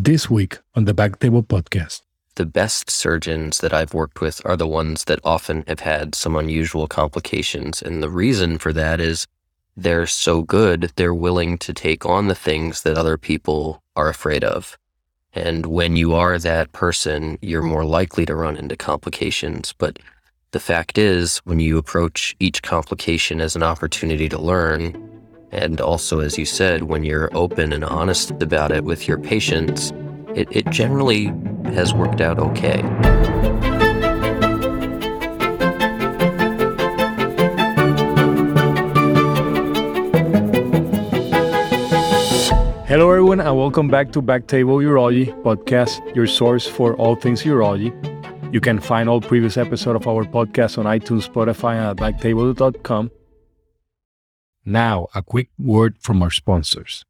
This week on the Back Table Podcast. The best surgeons that I've worked with are the ones that often have had some unusual complications. And the reason for that is they're so good, they're willing to take on the things that other people are afraid of. And when you are that person, you're more likely to run into complications. But the fact is, when you approach each complication as an opportunity to learn, and also, as you said, when you're open and honest about it with your patients, it, it generally has worked out okay. Hello, everyone, and welcome back to Backtable Urology podcast, your source for all things urology. You can find all previous episodes of our podcast on iTunes, Spotify, and at backtable.com. Now, a quick word from our sponsors.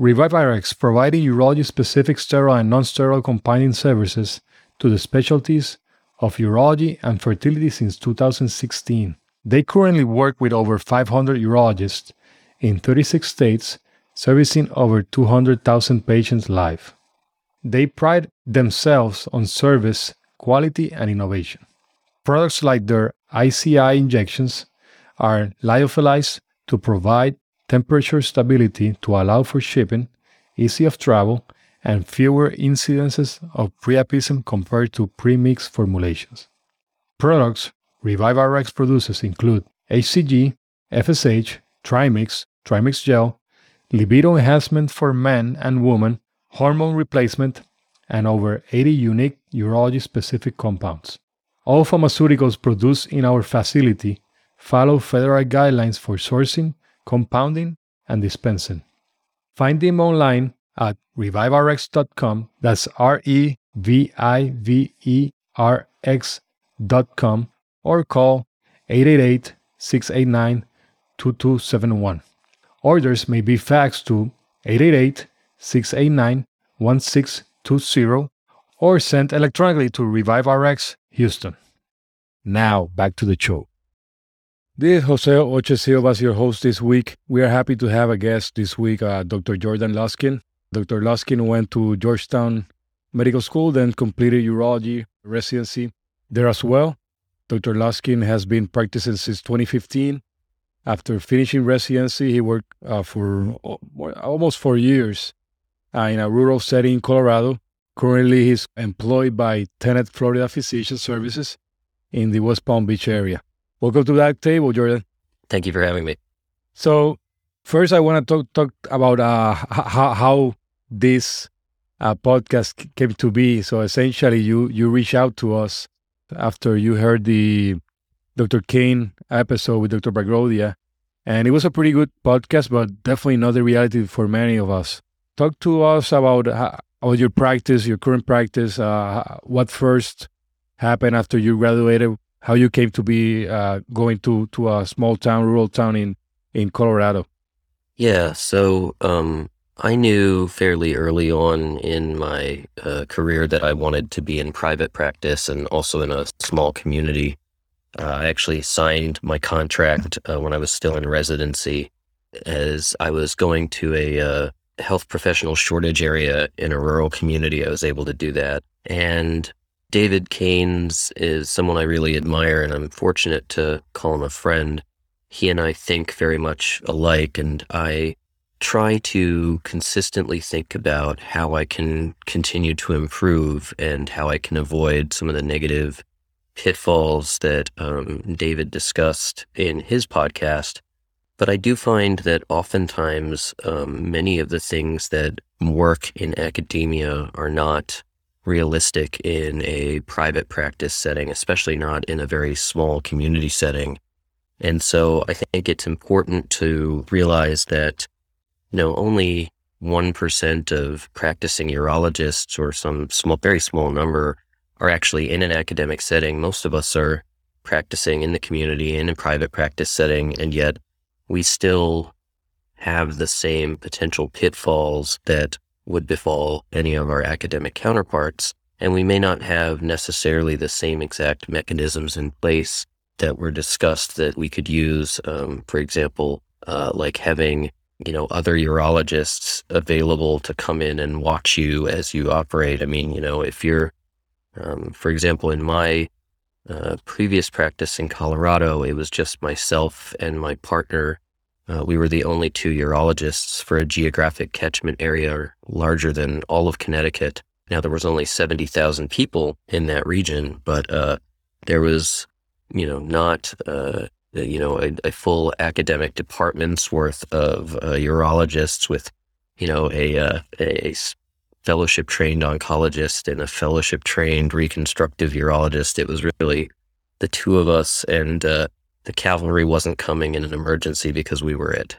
ReviveRx, providing urology specific sterile and non sterile combining services to the specialties of urology and fertility since 2016. They currently work with over 500 urologists in 36 states, servicing over 200,000 patients live. They pride themselves on service, quality, and innovation. Products like their ICI injections are lyophilized to provide temperature stability to allow for shipping, easy of travel, and fewer incidences of priapism compared to pre-mixed formulations. Products ReviveRx produces include HCG, FSH, Trimix, Trimix Gel, libido enhancement for men and women, hormone replacement, and over 80 unique urology specific compounds. All pharmaceuticals produced in our facility follow federal guidelines for sourcing, compounding, and dispensing. Find them online at reviverx.com. That's R E V I V E R X.com or call 888 689 2271. Orders may be faxed to 888 689 1620 or sent electronically to ReviveRx Houston. Now, back to the show. This is Jose Oche Silvas, your host this week. We are happy to have a guest this week, uh, Dr. Jordan Luskin. Dr. Luskin went to Georgetown Medical School, then completed urology residency there as well. Dr. Luskin has been practicing since 2015. After finishing residency, he worked uh, for almost four years uh, in a rural setting in Colorado. Currently, he's employed by Tenet Florida Physician Services in the West Palm Beach area. Welcome to BackTable, Jordan. Thank you for having me. So, first, I want to talk talk about uh, how, how this uh, podcast came to be. So, essentially, you you reach out to us after you heard the Dr. Kane episode with Dr. Bagrodia, and it was a pretty good podcast, but definitely not the reality for many of us. Talk to us about how, about your practice, your current practice. Uh, what first happened after you graduated? How you came to be uh, going to to a small town, rural town in in Colorado. Yeah, so um, I knew fairly early on in my uh, career that I wanted to be in private practice and also in a small community. Uh, I actually signed my contract uh, when I was still in residency, as I was going to a uh, health professional shortage area in a rural community. I was able to do that, and David Canes is someone I really admire, and I'm fortunate to call him a friend. He and I think very much alike, and I try to consistently think about how I can continue to improve and how I can avoid some of the negative pitfalls that um, David discussed in his podcast. But I do find that oftentimes um, many of the things that work in academia are not realistic in a private practice setting, especially not in a very small community setting. And so I think it's important to realize that, you know, only 1% of practicing urologists or some small, very small number are actually in an academic setting. Most of us are practicing in the community in a private practice setting, and yet we still have the same potential pitfalls that would befall any of our academic counterparts. And we may not have necessarily the same exact mechanisms in place that were discussed that we could use, um, for example, uh, like having you know, other urologists available to come in and watch you as you operate. I mean, you know, if you're, um, for example, in my uh, previous practice in Colorado, it was just myself and my partner. Uh, we were the only two urologists for a geographic catchment area larger than all of Connecticut. Now there was only seventy thousand people in that region, but uh, there was, you know, not uh, you know a, a, full academic department's worth of uh, urologists with, you know, a, uh, a fellowship trained oncologist and a fellowship trained reconstructive urologist. It was really the two of us, and uh, the cavalry wasn't coming in an emergency because we were it.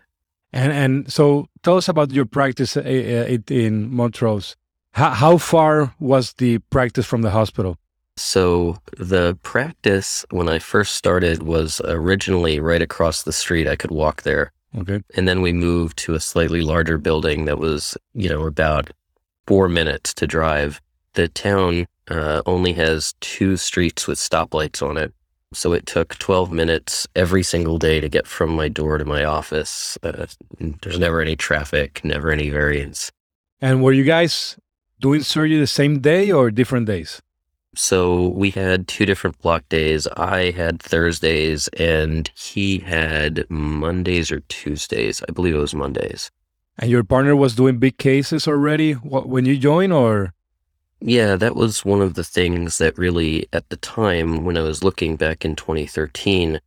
And and so tell us about your practice in Montrose. How, how far was the practice from the hospital? So the practice when I first started was originally right across the street. I could walk there. Okay. And then we moved to a slightly larger building that was, you know, about four minutes to drive. The town uh, only has two streets with stoplights on it. So it took 12 minutes every single day to get from my door to my office. Uh, there's never any traffic, never any variance. And were you guys doing surgery the same day or different days? So we had two different block days. I had Thursdays and he had Mondays or Tuesdays. I believe it was Mondays. And your partner was doing big cases already when you joined, or? Yeah, that was one of the things that really, at the time when I was looking back in 2013,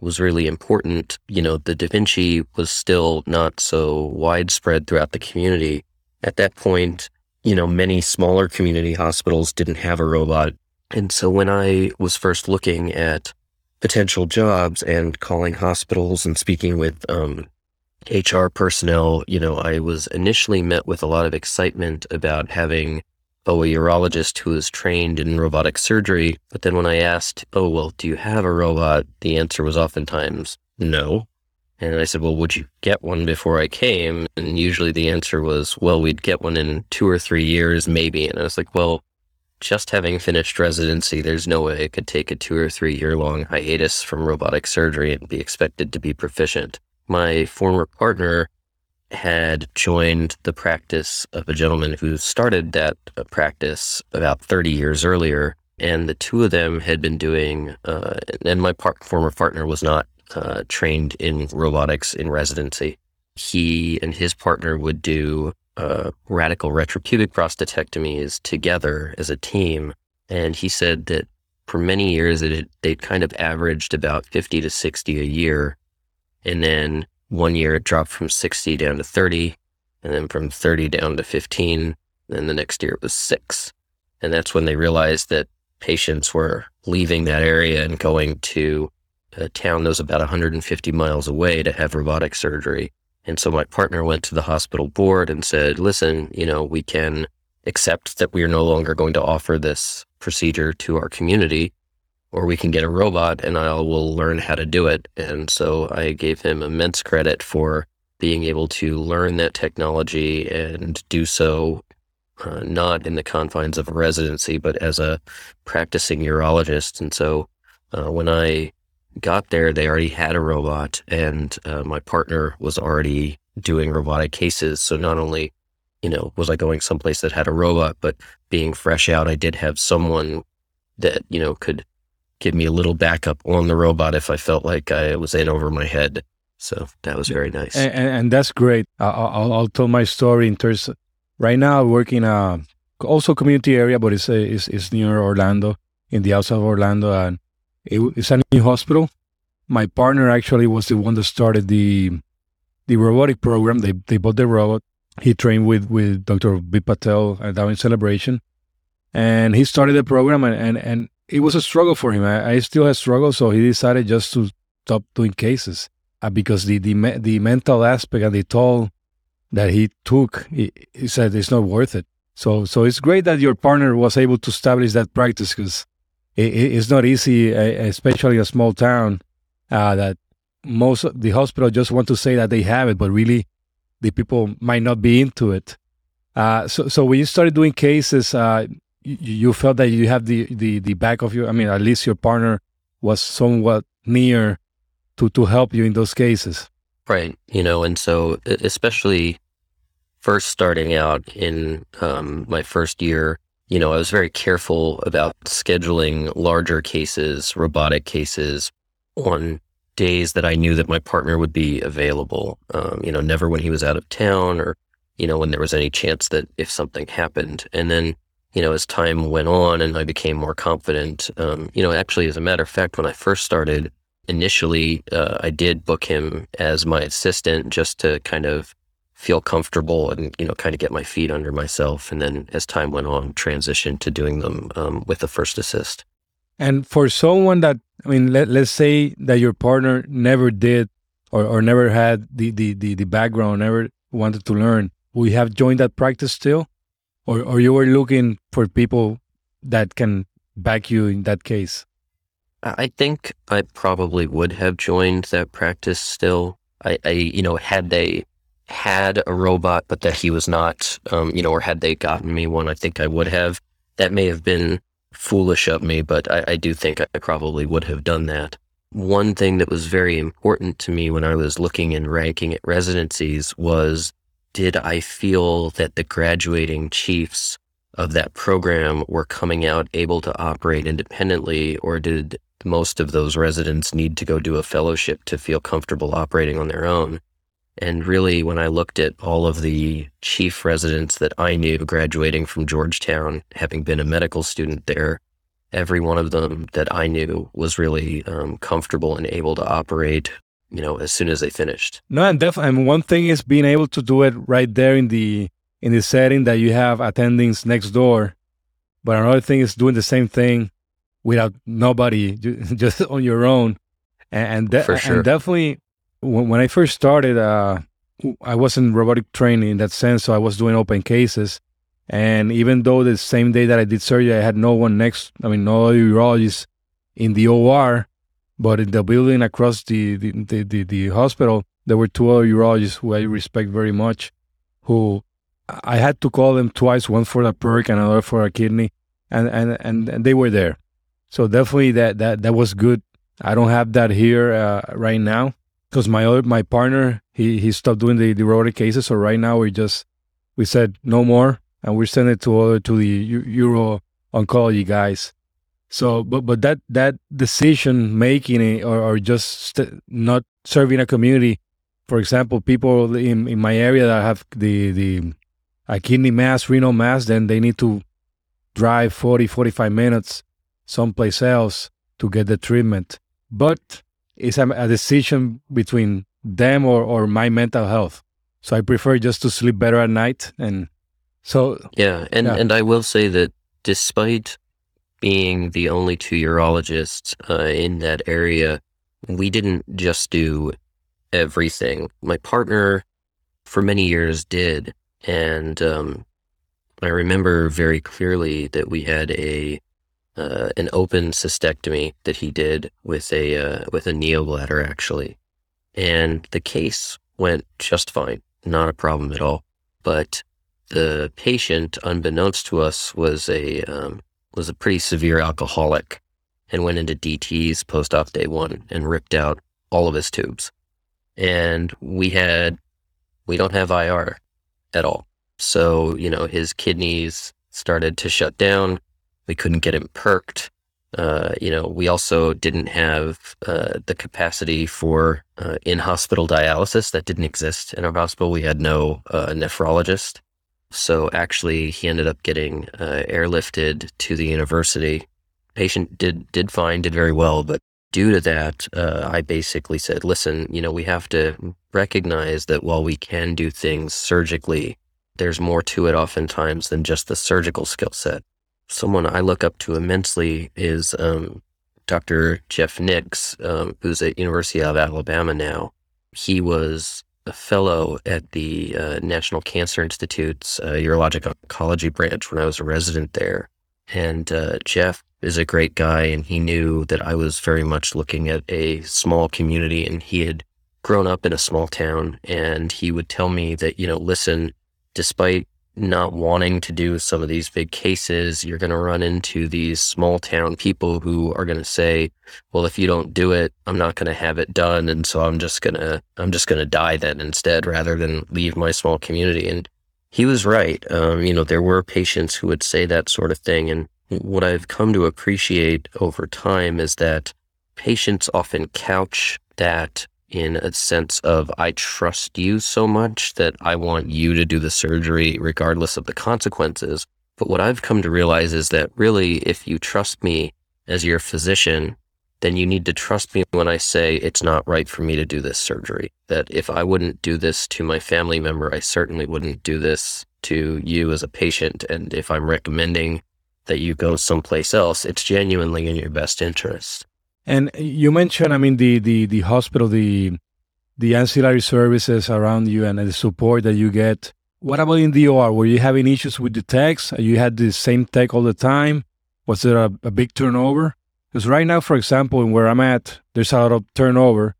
was really important. You know, the Da Vinci was still not so widespread throughout the community. At that point, you know, many smaller community hospitals didn't have a robot. And so when I was first looking at potential jobs and calling hospitals and speaking with um, HR personnel, you know, I was initially met with a lot of excitement about having oh, a urologist who is trained in robotic surgery. But then when I asked, oh, well, do you have a robot? The answer was oftentimes no. And I said, well, would you get one before I came? And usually the answer was, well, we'd get one in two or three years, maybe. And I was like, well, just having finished residency, there's no way I could take a two or three year long hiatus from robotic surgery and be expected to be proficient my former partner had joined the practice of a gentleman who started that uh, practice about 30 years earlier. And the two of them had been doing, uh, and my par- former partner was not uh, trained in robotics in residency. He and his partner would do uh, radical retropubic prostatectomies together as a team. And he said that for many years, it they'd kind of averaged about 50 to 60 a year and then one year it dropped from 60 down to 30, and then from 30 down to 15. Then the next year it was six. And that's when they realized that patients were leaving that area and going to a town that was about 150 miles away to have robotic surgery. And so my partner went to the hospital board and said, listen, you know, we can accept that we are no longer going to offer this procedure to our community or we can get a robot and I will learn how to do it. And so I gave him immense credit for being able to learn that technology and do so uh, not in the confines of a residency, but as a practicing urologist. And so uh, when I got there, they already had a robot, and uh, my partner was already doing robotic cases. So not only, you know, was I going someplace that had a robot, but being fresh out, I did have someone that, you know, could give me a little backup on the robot if I felt like I was in over my head. So that was very nice. And, and that's great. I'll, I'll, tell my story in terms. Of, right now, I work in a also community area, but it's, it's, it's near Orlando, in the outside of Orlando, and it, it's a new hospital. My partner actually was the one that started the the robotic program. They they bought the robot. He trained with with Dr. B. Patel uh, at Darwin Celebration, and he started the program. And, and and it was a struggle for him. I, I still had struggles, so he decided just to stop doing cases uh, because the the the mental aspect and the toll that he took, he, he, said it's not worth it. So so it's great that your partner was able to establish that practice because it, it's not easy, especially in a small town, uh, that most the hospital just want to say that they have it, but really the people might not be into it. Uh, so so when you started doing cases, uh, you felt that you have the, the, the back of your, I mean, at least your partner was somewhat near to, to help you in those cases. Right. You know, and so especially first starting out in um, my first year, you know, I was very careful about scheduling larger cases, robotic cases on days that I knew that my partner would be available. Um, you know, never when he was out of town or, you know, when there was any chance that if something happened. And then, you know, as time went on and I became more confident, um, you know, actually, as a matter of fact, when I first started, initially, uh, I did book him as my assistant just to kind of feel comfortable and you know kind of get my feet under myself and then as time went on transition to doing them um, with the first assist. And for someone that i mean let, let's say that your partner never did or, or never had the, the, the, the background never wanted to learn will you have joined that practice still or, or you were looking for people that can back you in that case i think i probably would have joined that practice still I, I you know had they had a robot, but that he was not, um, you know, or had they gotten me one, I think I would have. That may have been foolish of me, but I, I do think I probably would have done that. One thing that was very important to me when I was looking and ranking at residencies was did I feel that the graduating chiefs of that program were coming out able to operate independently, or did most of those residents need to go do a fellowship to feel comfortable operating on their own? And really, when I looked at all of the chief residents that I knew graduating from Georgetown, having been a medical student there, every one of them that I knew was really um, comfortable and able to operate, you know, as soon as they finished. No, and definitely. I mean, one thing is being able to do it right there in the in the setting that you have attendings next door, but another thing is doing the same thing without nobody, just on your own, and and, de- sure. and definitely when I first started, uh, I wasn't robotic training in that sense, so I was doing open cases. And even though the same day that I did surgery, I had no one next, I mean, no urologist in the OR, but in the building across the, the, the, the, the hospital, there were two other urologists who I respect very much, who I had to call them twice, one for a perk and another for a kidney, and, and, and, and they were there. So definitely that, that, that was good. I don't have that here uh, right now because my other my partner he he stopped doing the, the robotic cases. So right now we just we said no more, and we're sending it to other to the uro oncology guys. So, but but that that decision making eh, or, or just st- not serving a community, for example, people in, in my area that have the the a kidney mass, renal mass, then they need to drive 40, 45 minutes someplace else to get the treatment. But it's a, a decision between them or, or my mental health. So I prefer just to sleep better at night. And so. Yeah. And, yeah. and I will say that despite being the only two urologists uh, in that area, we didn't just do everything. My partner, for many years, did. And um, I remember very clearly that we had a uh, an open cystectomy that he did with a uh, with a neobladder actually, and the case went just fine, not a problem at all. But the patient, unbeknownst to us, was a um, was a pretty severe alcoholic, and went into DTS post op day one and ripped out all of his tubes. And we had we don't have IR at all, so you know his kidneys started to shut down we couldn't get him perked. Uh, you know, we also didn't have uh, the capacity for uh, in hospital dialysis that didn't exist in our hospital. We had no uh, nephrologist. So actually, he ended up getting uh, airlifted to the university. Patient did did fine, did very well, but due to that, uh, I basically said, "Listen, you know, we have to recognize that while we can do things surgically, there's more to it oftentimes than just the surgical skill set someone I look up to immensely is um, Dr. Jeff Nix, um, who's at University of Alabama now. He was a fellow at the uh, National Cancer Institute's uh, urologic oncology branch when I was a resident there. And uh, Jeff is a great guy, and he knew that I was very much looking at a small community, and he had grown up in a small town. And he would tell me that, you know, listen, despite not wanting to do some of these big cases, you're going to run into these small town people who are going to say, well, if you don't do it, I'm not going to have it done. And so I'm just going to, I'm just going to die then instead rather than leave my small community. And he was right. Um, you know, there were patients who would say that sort of thing. And what I've come to appreciate over time is that patients often couch that in a sense of I trust you so much that I want you to do the surgery regardless of the consequences. But what I've come to realize is that really, if you trust me as your physician, then you need to trust me when I say it's not right for me to do this surgery. That if I wouldn't do this to my family member, I certainly wouldn't do this to you as a patient. And if I'm recommending that you go someplace else, it's genuinely in your best interest. And you mentioned, I mean, the the the hospital, the the ancillary services around you, and the support that you get. What about in the OR? Were you having issues with the techs? Uh, you had the same tech all the time. Was there a, a big turnover? Because right now, for example, in where I'm at, there's a lot of turnover,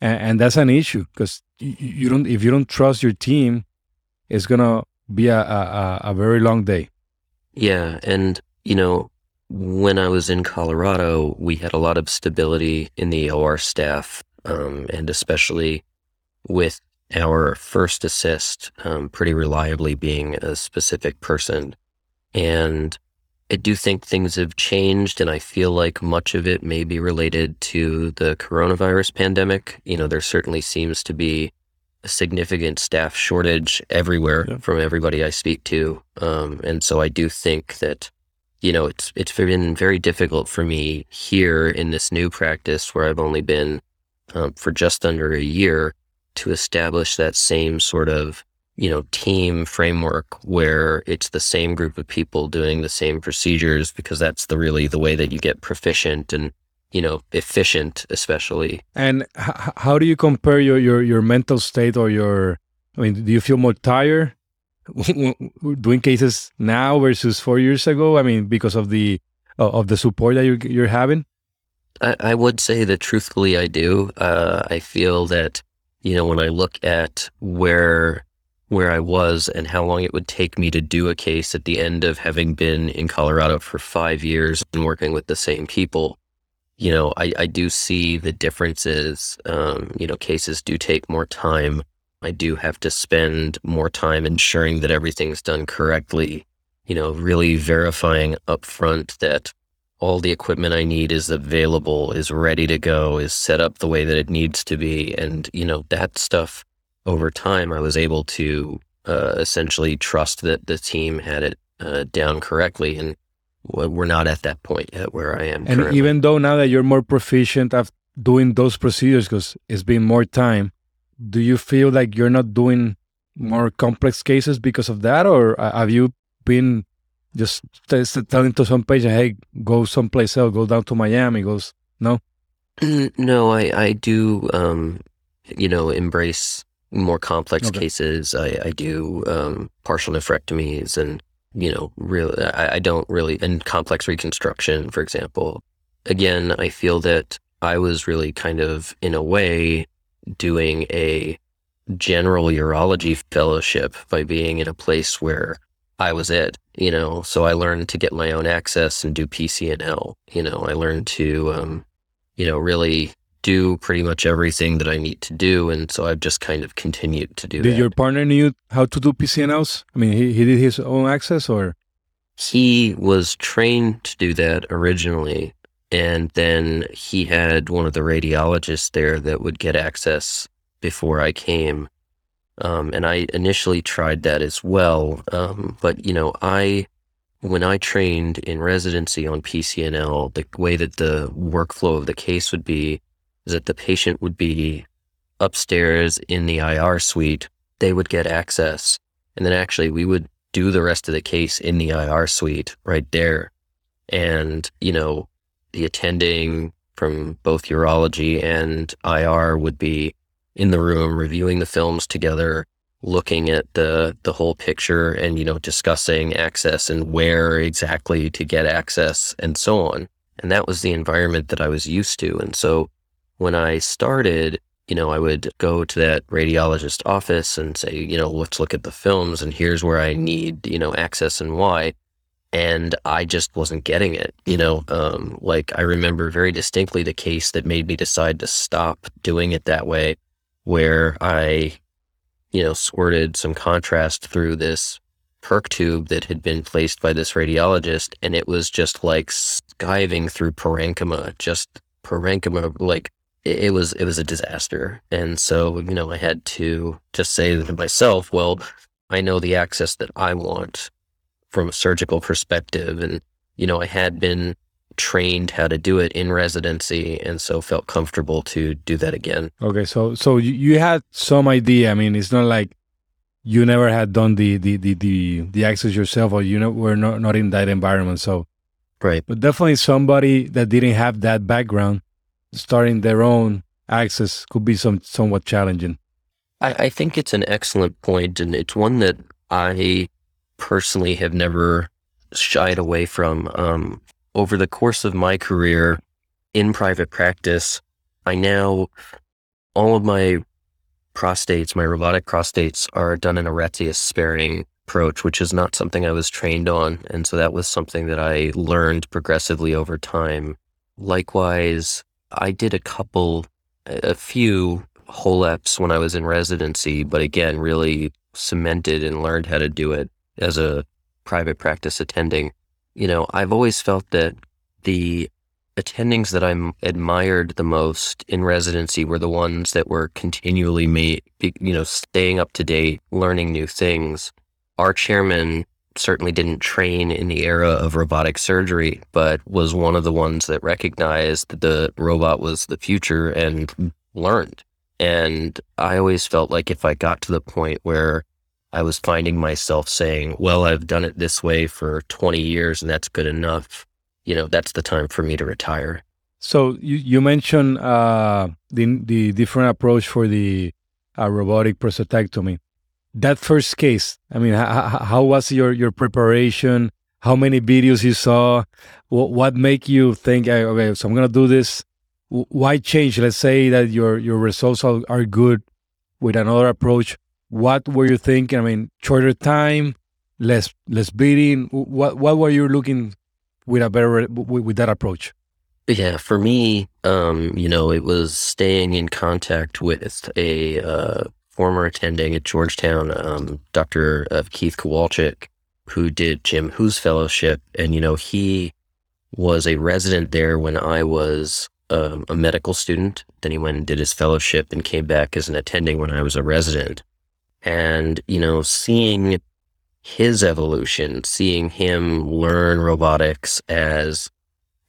and, and that's an issue because you, you, don't if you don't trust your team, it's gonna be a, a, a very long day. Yeah, and you know, when I was in Colorado, we had a lot of stability in the OR staff, um, and especially with our first assist um, pretty reliably being a specific person. And I do think things have changed, and I feel like much of it may be related to the coronavirus pandemic. You know, there certainly seems to be a significant staff shortage everywhere yeah. from everybody I speak to. Um, and so I do think that you know, it's it's been very difficult for me here in this new practice where I've only been um, for just under a year to establish that same sort of you know team framework where it's the same group of people doing the same procedures because that's the really the way that you get proficient and you know efficient especially. And how do you compare your, your your mental state or your i mean do you feel more tired doing cases now versus four years ago? I mean, because of the of the support that you're you're having. I, I would say that truthfully, I do. Uh, I feel that you know when I look at where where I was and how long it would take me to do a case at the end of having been in Colorado for five years and working with the same people, you know, I, I do see the differences. Um, you know, cases do take more time. I do have to spend more time ensuring that everything's done correctly, you know, really verifying upfront that all the equipment I need is available, is ready to go, is set up the way that it needs to be. And, you know, that stuff over time, I was able to uh, essentially trust that the team had it uh, down correctly. And we're not at that point yet where I am. And currently. even though now that you're more proficient at doing those procedures, because it's been more time, do you feel like you're not doing more complex cases because of that, or have you been just telling to some patient, "Hey, go someplace else, go down to Miami"? Goes no. No, I I do um, you know embrace more complex okay. cases. I I do um, partial nephrectomies and you know really I, I don't really and complex reconstruction, for example. Again, I feel that I was really kind of in a way doing a general urology fellowship by being in a place where I was it, you know. So I learned to get my own access and do PCNL. You know, I learned to, um, you know, really do pretty much everything that I need to do, and so I've just kind of continued to do. Did that. your partner knew how to do PCNLs? I mean, he he did his own access, or he was trained to do that originally, and then he had one of the radiologists there that would get access before I came. Um, and I initially tried that as well. Um, but, you know, I, when I trained in residency on PCNL, the way that the workflow of the case would be is that the patient would be upstairs in the IR suite. They would get access. And then actually we would do the rest of the case in the IR suite right there. And, you know, the attending from both urology and IR would be in the room reviewing the films together, looking at the the whole picture and you know discussing access and where exactly to get access and so on. And that was the environment that I was used to. And so when I started, you know, I would go to that radiologist office and say, you know, let's look at the films and here's where I need, you know, access and why. And I just wasn't getting it, you know. Um, like I remember very distinctly the case that made me decide to stop doing it that way, where I, you know, squirted some contrast through this perk tube that had been placed by this radiologist, and it was just like skiving through parenchyma, just parenchyma, like it was it was a disaster. And so, you know, I had to just say to myself, well, I know the access that I want from a surgical perspective. And, you know, I had been trained how to do it in residency and so felt comfortable to do that again. Okay. So so you had some idea. I mean, it's not like you never had done the the the the, the access yourself or you know were not, not in that environment. So Right. But definitely somebody that didn't have that background starting their own access could be some somewhat challenging. I, I think it's an excellent point, and it's one that I personally have never shied away from. Um, over the course of my career in private practice, I now all of my prostates, my robotic prostates, are done in a Retzius sparing approach, which is not something I was trained on. And so that was something that I learned progressively over time. Likewise, I did a couple, a few HoLEPs when I was in residency, but again, really cemented and learned how to do it as a private practice attending. You know, I've always felt that the attendings that I admired the most in residency were the ones that were continually me, you know, staying up to date, learning new things. Our chairman certainly didn't train in the era of robotic surgery, but was one of the ones that recognized that the robot was the future and learned. And I always felt like if I got to the point where I was finding myself saying, well, I've done it this way for 20 years and that's good enough, you know, that's the time for me to retire. So you, you mentioned uh, the, the different approach for the uh, robotic prostatectomy. That first case i mean how, was your your preparation? How many videos you saw? What, what make you think okay so i'm gonna do this. Why change? Let's say that your your results are good with another approach what were you thinking i mean shorter time less less beating. what what were you looking with a better with, with that approach yeah for me um you know it was staying in contact with a uh former attending at Georgetown, um, Dr. Uh, Keith Kowalczyk, who did Jim Hu's fellowship. And, you know, he was a resident there when I was um, a medical student. Then he went and did his fellowship and came back as an attending when I was a resident. And, you know, seeing his evolution, seeing him learn robotics as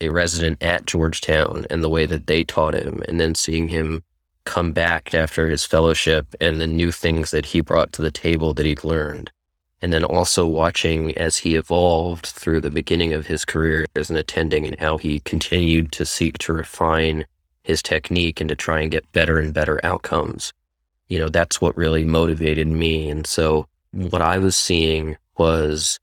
a resident at Georgetown and the way that they taught him, and then seeing him come back after his fellowship and the new things that he brought to the table that he'd learned. And then also watching as he evolved through the beginning of his career as an attending and how he continued to seek to refine his technique and to try and get better and better outcomes. You know, that's what really motivated me. And so what I was seeing was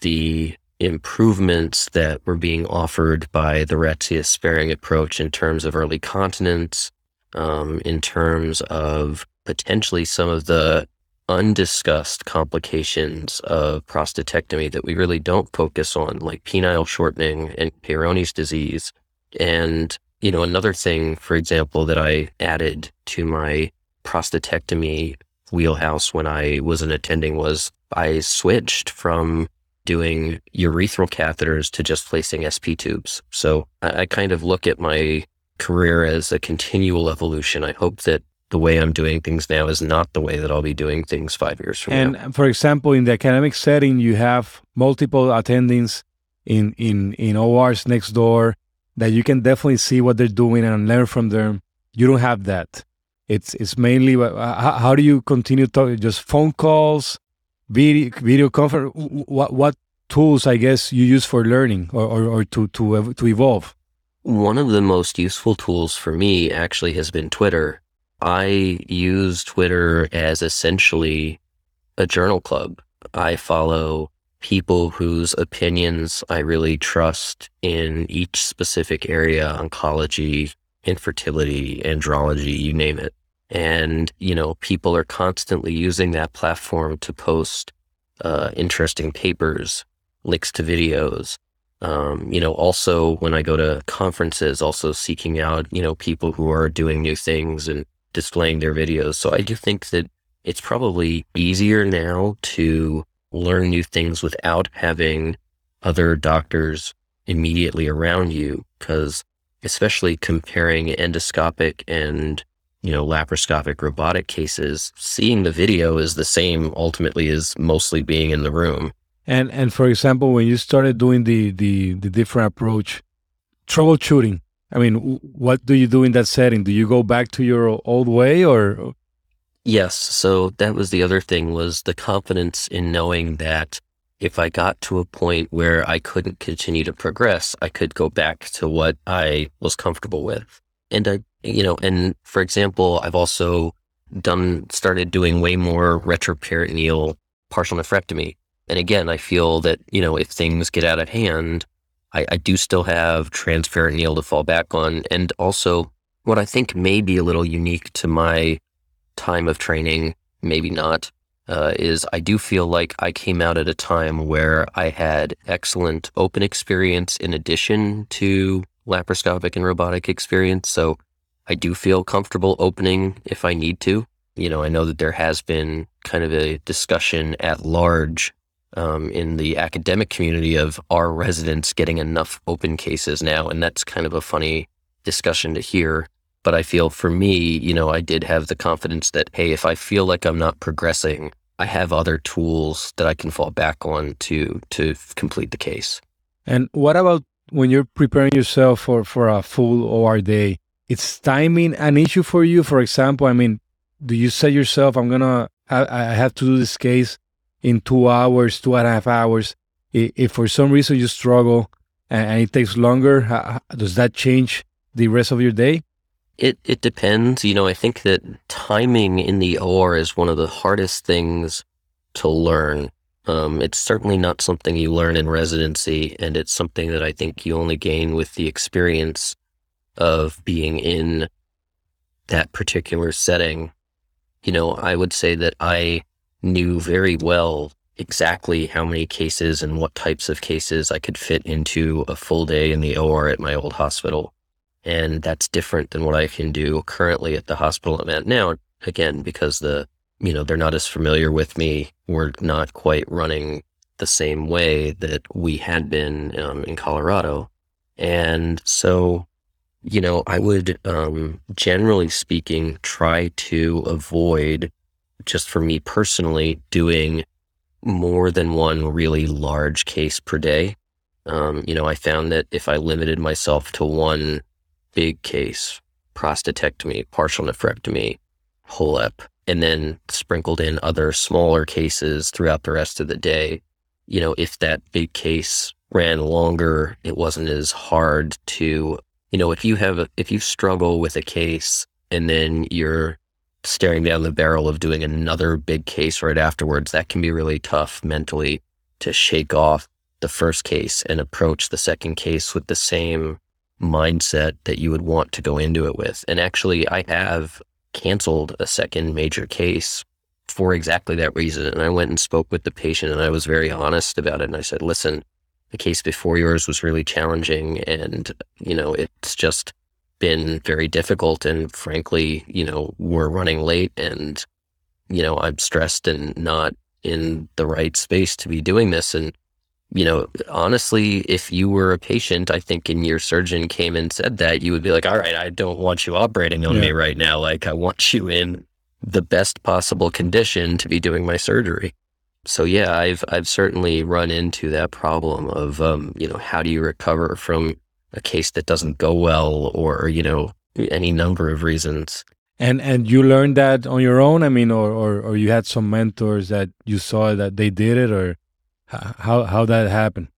the improvements that were being offered by the Retzius sparing approach in terms of early continence, um, in terms of potentially some of the undiscussed complications of prostatectomy that we really don't focus on, like penile shortening and Peyronie's disease. And, you know, another thing, for example, that I added to my prostatectomy wheelhouse when I was an attending was I switched from doing urethral catheters to just placing SP tubes. So I, I kind of look at my career as a continual evolution. I hope that the way I'm doing things now is not the way that I'll be doing things five years from and now. And for example, in the academic setting, you have multiple attendings in, in, in ORs next door that you can definitely see what they're doing and learn from them. You don't have that. It's it's mainly uh, how, how do you continue talking? Just phone calls, video video conference. What what tools I guess you use for learning or, or, or to to to evolve? One of the most useful tools for me actually has been Twitter. I use Twitter as essentially a journal club. I follow people whose opinions I really trust in each specific area oncology, infertility, andrology, you name it. And, you know, people are constantly using that platform to post uh, interesting papers, links to videos. Um, you know, also when I go to conferences, also seeking out, you know, people who are doing new things and displaying their videos. So I do think that it's probably easier now to learn new things without having other doctors immediately around you. Cause especially comparing endoscopic and you know, laparoscopic robotic cases, seeing the video is the same ultimately as mostly being in the room. And and for example, when you started doing the the the different approach, troubleshooting. I mean, what do you do in that setting? Do you go back to your old way or? Yes. So that was the other thing was the confidence in knowing that if I got to a point where I couldn't continue to progress, I could go back to what I was comfortable with. And I you know, and for example, I've also done, started doing way more retroperitoneal partial nephrectomy. And again, I feel that, you know, if things get out of hand, I, I do still have transperitoneal to fall back on. And also, what I think may be a little unique to my time of training, maybe not, uh, is I do feel like I came out at a time where I had excellent open experience in addition to laparoscopic and robotic experience. So I do feel comfortable opening if I need to. You know, I know that there has been kind of a discussion at large um, in the academic community of our residents getting enough open cases now. And that's kind of a funny discussion to hear. But I feel for me, you know, I did have the confidence that, hey, if I feel like I'm not progressing, I have other tools that I can fall back on to to complete the case. And what about when you're preparing yourself for for a full OR day? Is timing an issue for you? For example, I mean, do you say yourself, I'm gonna, I, I have to do this case in two hours, two and a half hours? If for some reason you struggle and it takes longer, does that change the rest of your day? It it depends. You know, I think that timing in the OR is one of the hardest things to learn. Um, it's certainly not something you learn in residency, and it's something that I think you only gain with the experience of being in that particular setting, you know, I would say that I knew very well exactly how many cases and what types of cases I could fit into a full day in the OR at my old hospital. And that's different than what I can do currently at the hospital I'm at now. Again, because the, you know, they're not as familiar with me. We're not quite running the same way that we had been um, in Colorado. And so you know, I would, um, generally speaking, try to avoid, just for me personally, doing more than one really large case per day. Um, you know, I found that if I limited myself to one big case, prostatectomy, partial nephrectomy, HoLEP, and then sprinkled in other smaller cases throughout the rest of the day, you know, if that big case ran longer, it wasn't as hard to you know, if you have, a, if you struggle with a case and then you're staring down the barrel of doing another big case right afterwards, that can be really tough mentally to shake off the first case and approach the second case with the same mindset that you would want to go into it with. And actually, I have canceled a second major case for exactly that reason. And I went and spoke with the patient and I was very honest about it. And I said, listen, the case before yours was really challenging and you know it's just been very difficult and frankly you know we're running late and you know i'm stressed and not in the right space to be doing this. And you know honestly if you were a patient i think and your surgeon came and said that you would be like all right i don't want you operating on yeah. me right now. Like i want you in the best possible condition to be doing my surgery so yeah, I've I've certainly run into that problem of um, you know how do you recover from a case that doesn't go well or you know any number of reasons. And and you learned that on your own. I mean, or or, or you had some mentors that you saw that they did it, or how how that happened.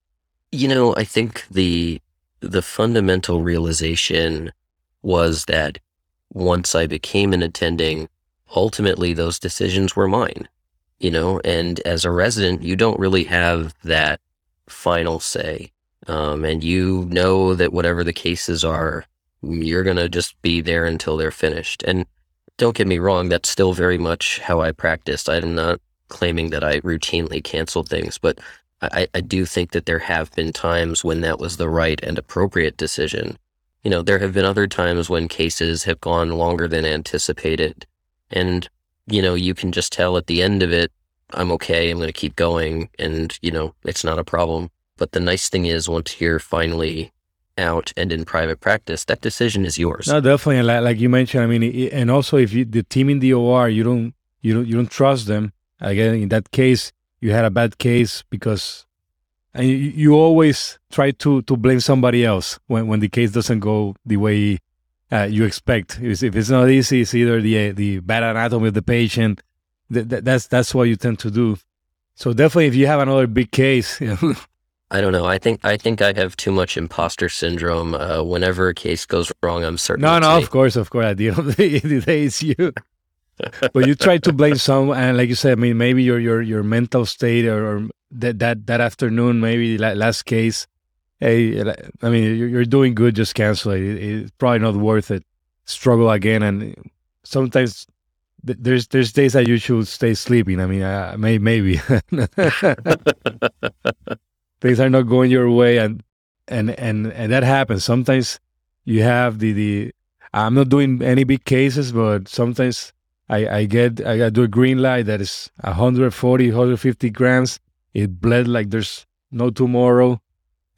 You know, I think the the fundamental realization was that once I became an attending, ultimately those decisions were mine you know, and as a resident, you don't really have that final say. Um, and you know that whatever the cases are, you're going to just be there until they're finished. And don't get me wrong, that's still very much how I practiced. I'm not claiming that I routinely cancel things, but I, I do think that there have been times when that was the right and appropriate decision. You know, there have been other times when cases have gone longer than anticipated. And, you know, you can just tell at the end of it, I'm okay, I'm going to keep going. And, you know, it's not a problem. But the nice thing is, once you're finally out and in private practice, that decision is yours. No, definitely. Like, like you mentioned, I mean, and also if you, the team in the OR, you don't, you don't, you don't trust them. Again, in that case, you had a bad case because and you, you always try to to blame somebody else when, when the case doesn't go the way uh, you expect. If it's not easy, it's either the the bad anatomy of the patient. Th- th- that's that's what you tend to do. So definitely, if you have another big case, you know, I don't know. I think I think I have too much imposter syndrome. Uh, whenever a case goes wrong, I'm certain. No, no, me. of course, of course. At the end of the day, it's you. but you try to blame some, and like you said, I mean, maybe your your your mental state, or, or that that that afternoon, maybe the last case. Hey, I mean, you're, doing good. Just cancel it. It's probably not worth it. Struggle again, and sometimes there's there's days that you should stay sleeping. I mean, uh, may, maybe things are not going your way, and and and and that happens. Sometimes you have the the. I'm not doing any big cases, but sometimes I I get I do a green light that is 140 150 grams. It bled like there's no tomorrow,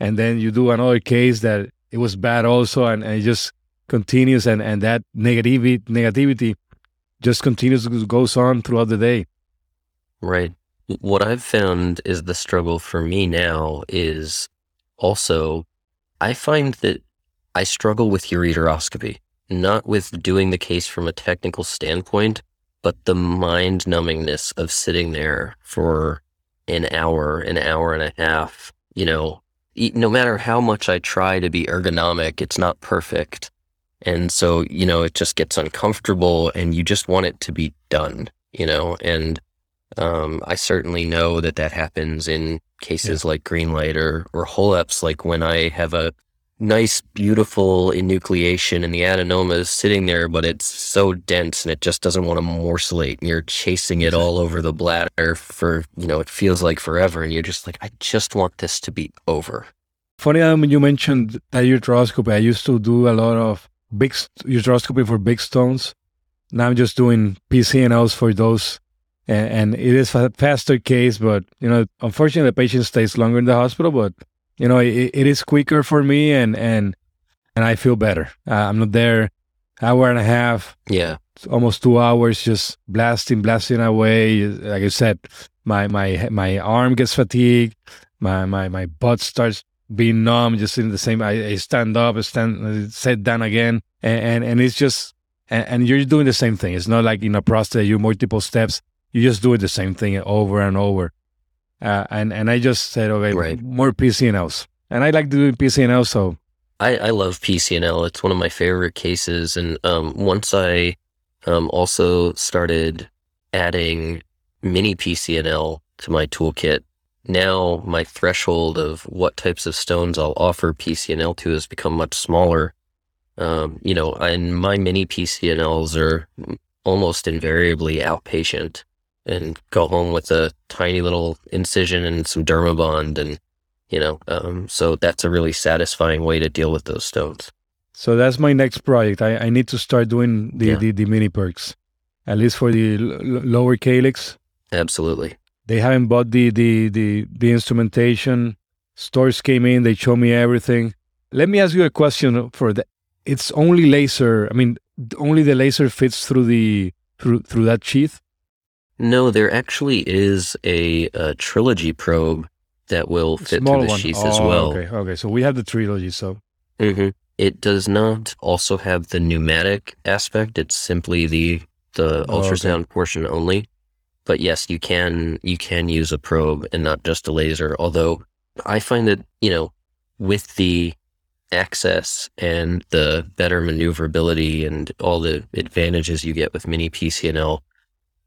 and then you do another case that it was bad also, and, and it just continues, and and that negativity negativity just continues goes on throughout the day. Right. What I've found is the struggle for me now is also I find that I struggle with ureteroscopy, not with doing the case from a technical standpoint, but the mind numbingness of sitting there for an hour, an hour and a half, you know, no matter how much I try to be ergonomic, it's not perfect. And so, you know, it just gets uncomfortable and you just want it to be done, you know, and um, I certainly know that that happens in cases yeah. like Greenlight or, or HoLEPs, like when I have a nice, beautiful enucleation and the adenoma is sitting there, but it's so dense and it just doesn't want to morcellate. and you're chasing it all over the bladder for, you know, it feels like forever. And you're just like, I just want this to be over. Funny um, you mentioned that ureteroscopy. I used to do a lot of big ureteroscopy for big stones. Now I'm just doing PCNLs for those. And, and it is a faster case, but, you know, unfortunately, the patient stays longer in the hospital, but you know, it, it is quicker for me and, and, and I feel better. Uh, I'm not there hour and a half. Yeah. Almost two hours just blasting, blasting away. Like I said, my, my, my arm gets fatigued. My, my, my butt starts being numb, just in the same, I, I stand up, I stand, sit down again. And, and, and it's just, and, and, you're doing the same thing. It's not like in a prostate, you multiple steps. You just do it the same thing over and over. Uh, and and I just said, okay, right. more PCNLs, and I like doing PCNL. So I, I love PCNL. It's one of my favorite cases. And um, once I um, also started adding mini PCNL to my toolkit, now my threshold of what types of stones I'll offer PCNL to has become much smaller. Um, you know, and my mini PCNLs are almost invariably outpatient and go home with a tiny little incision and some dermabond and you know um, so that's a really satisfying way to deal with those stones. So that's my next project. I, I need to start doing the, yeah. the, the, mini perks at least for the l- lower calyx. Absolutely. They haven't bought the, the the the instrumentation. Storz came in they show me everything. Let me ask you a question for the it's only laser i mean only the laser fits through the through through that sheath no, there actually is a, a trilogy probe that will fit through the one. sheath oh, as well. Okay, okay. So we have the trilogy. So mm-hmm. it does not also have the pneumatic aspect. It's simply the the oh, ultrasound okay. portion only. But yes, you can you can use a probe and not just a laser. Although I find that you know with the access and the better maneuverability and all the advantages you get with mini PCNL,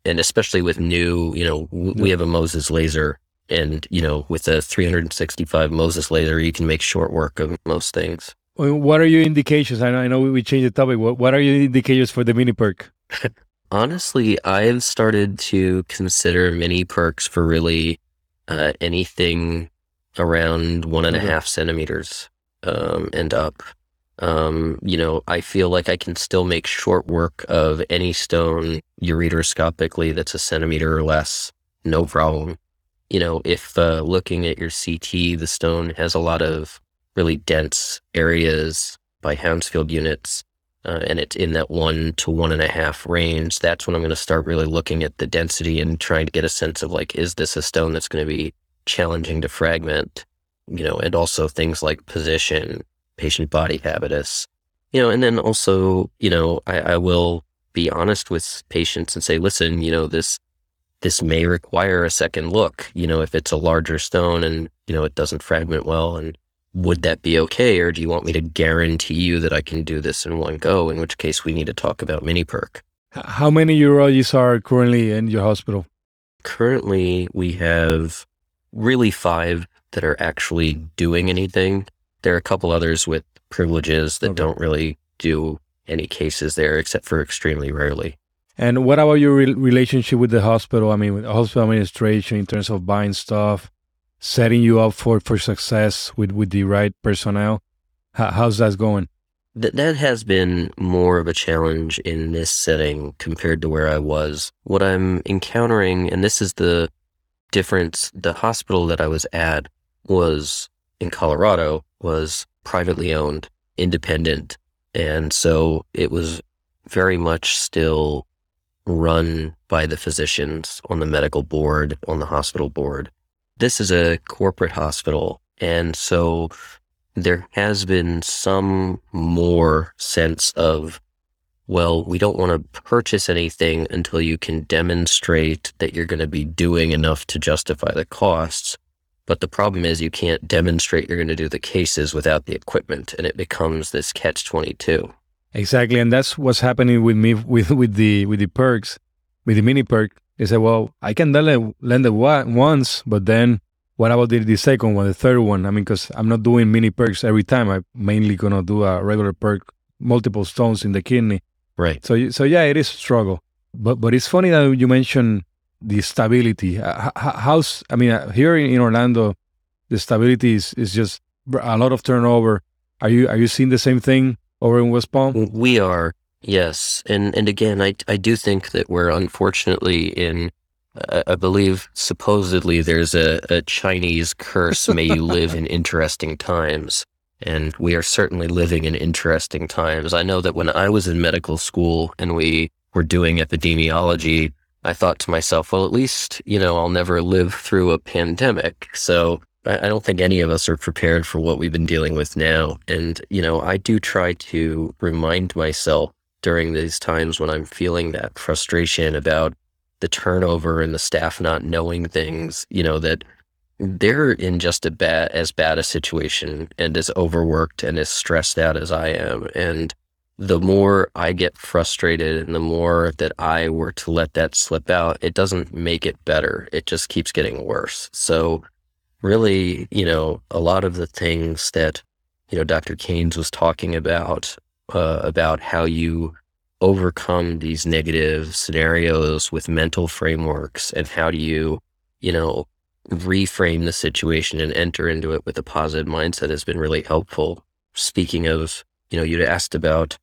and especially with new, you know, we have a Moses laser, and you know, with a 365 Moses laser, you can make short work of most things. What are your indications? I know, I know we changed the topic. What, what are your indicators for the mini perk? Honestly, I've started to consider mini perks for really uh, anything around one and a half centimeters um, and up. Um, you know, I feel like I can still make short work of any stone ureteroscopically that's a centimeter or less, no problem. You know, if uh, looking at your CT, the stone has a lot of really dense areas by Hounsfield units, uh, and it's in that one to one and a half range, that's when I'm going to start really looking at the density and trying to get a sense of like, is this a stone that's going to be challenging to fragment? You know, and also things like position, patient body habitus, you know, and then also, you know, I, I will be honest with patients and say, listen, you know, this this may require a second look, you know, if it's a larger stone and, you know, it doesn't fragment well and would that be okay? Or do you want me to guarantee you that I can do this in one go? In which case we need to talk about mini perk. How many urologists are currently in your hospital? Currently, we have really five that are actually doing anything. There are a couple others with privileges that okay. don't really do any cases there except for extremely rarely. And what about your re- relationship with the hospital? I mean, with hospital administration in terms of buying stuff, setting you up for, for success with, with the right personnel. How, how's that going? That that has been more of a challenge in this setting compared to where I was. What I'm encountering, and this is the difference, the hospital that I was at was in Colorado was privately owned, independent. And so it was very much still run by the physicians on the medical board, on the hospital board this is a corporate hospital. And so there has been some more sense of, well, we don't want to purchase anything until you can demonstrate that you're going to be doing enough to justify the costs. But the problem is you can't demonstrate you're going to do the cases without the equipment, and it becomes this catch twenty two. Exactly, and that's what's happening with me with with the with the perks, with the mini perk. They said, well, I can lend, lend it once, but then what about the, the second one, the third one? I mean, because I'm not doing mini perks every time. I'm mainly gonna do a regular perk, multiple stones in the kidney. Right. So, so yeah, it is a struggle. But but it's funny that you mentioned the stability. Uh, how's I mean, uh, here in Orlando, the stability is, is just a lot of turnover. Are you are you seeing the same thing over in West Palm? We are. Yes, and and again, I I do think that we're unfortunately in. Uh, I believe supposedly there's a, a Chinese curse. May you live in interesting times, and we are certainly living in interesting times. I know that when I was in medical school and we were doing epidemiology, I thought to myself, well, at least you know I'll never live through a pandemic. So I don't think any of us are prepared for what we've been dealing with now. And, you know, I do try to remind myself during these times when I'm feeling that frustration about the turnover and the staff not knowing things, you know, that they're in just a bad as bad a situation and as overworked and as stressed out as I am. And the more I get frustrated and the more that I were to let that slip out, it doesn't make it better. It just keeps getting worse. So really, you know, a lot of the things that, you know, Dr. Canes was talking about uh, about how you overcome these negative scenarios with mental frameworks and how do you, you know, reframe the situation and enter into it with a positive mindset has been really helpful. Speaking of, you know, you'd asked about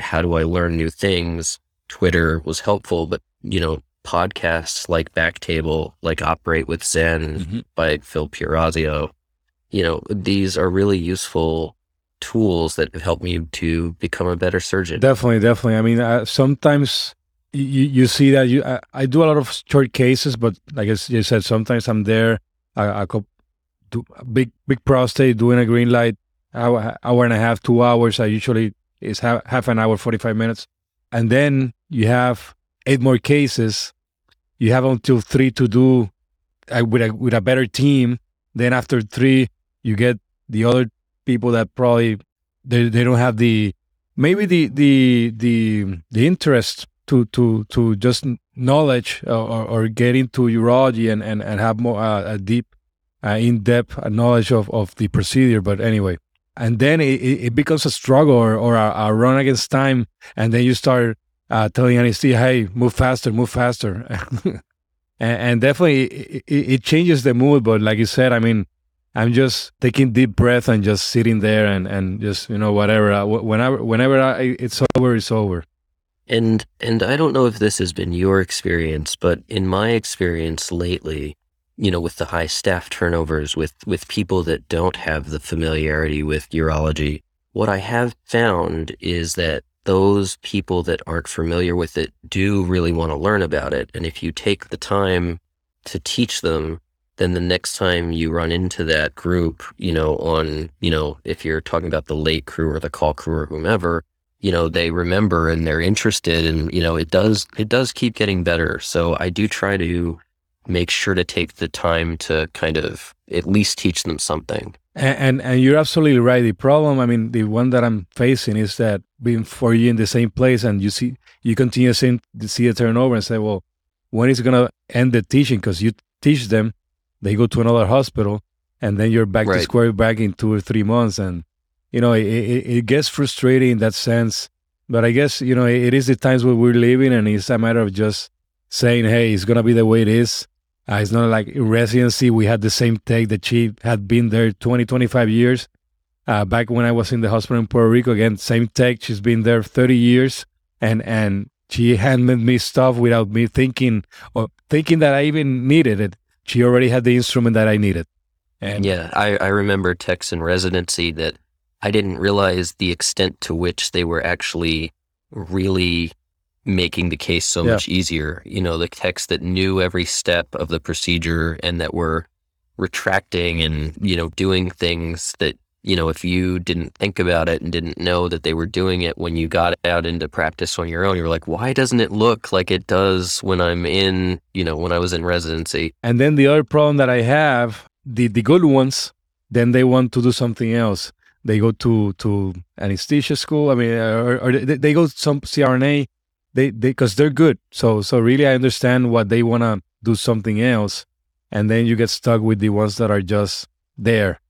how do I learn new things? Twitter was helpful, but, you know, podcasts like BackTable, like Operate with Zen mm-hmm. by Phil Pierorazio, you know, these are really useful tools that have helped me to become a better surgeon. Definitely, definitely. I mean, uh, sometimes you, you see that you I, I, do a lot of short cases, but like I you said, sometimes I'm there. I, I go do a big big prostate doing a green light hour hour and a half, two hours. I usually is half, half an hour, forty five minutes, and then you have eight more cases. You have until three to do uh, with a with a better team. Then after three, you get the other people that probably they, they don't have the maybe the the the the interest to to to just knowledge or, or get into urology and and, and have more uh, a deep uh, in-depth knowledge of, of the procedure but anyway and then it, it becomes a struggle or, or a, a, run against time and then you start uh, telling anesthesia, "Hey, move faster, move faster," and, and, definitely it, it, changes the mood. But like you said, I mean, I'm just taking deep breath and just sitting there and, and just you know whatever. Uh, whenever whenever I, it's over, it's over. And and I don't know if this has been your experience, but in my experience lately, you know, with the high staff turnovers, with with people that don't have the familiarity with urology, what I have found is that those people that aren't familiar with it do really want to learn about it. And if you take the time to teach them, then the next time you run into that group, you know, on, you know, if you're talking about the late crew or the call crew or whomever, you know, they remember and they're interested and, you know, it does, it does keep getting better. So I do try to make sure to take the time to kind of at least teach them something. And, and, and you're absolutely right. The problem, I mean, the one that I'm facing is that being for you in the same place and you see you continue seeing to see a turnover and say, well, when is it gonna end the teaching? Because you teach them, they go to another hospital, and then you're back right. to square back in two or three months, and you know it, it, it, gets frustrating in that sense. But I guess you know it, it is the times where we're living, and it's a matter of just saying, hey, it's gonna be the way it is. Uh, it's not like residency we had the same take that she had been there 20, 25 years. Uh, back when I was in the hospital in Puerto Rico, again, same tech. She's been there 30 years, and and she handed me stuff without me thinking or thinking that I even needed it. She already had the instrument that I needed. And yeah, I, I remember techs in residency that I didn't realize the extent to which they were actually really making the case so yeah. much easier. You know, the techs that knew every step of the procedure and that were retracting and, you know, doing things that, you know, if you didn't think about it and didn't know that they were doing it when you got out into practice on your own, you were like, why doesn't it look like it does when I'm in, you know, when I was in residency? And then the other problem that I have, the, the good ones, then they want to do something else. They go to, to anesthesia school. I mean, or, or they, they go to some CRNA they they because they're good. So so really, I understand what they want to do something else, and then you get stuck with the ones that are just there.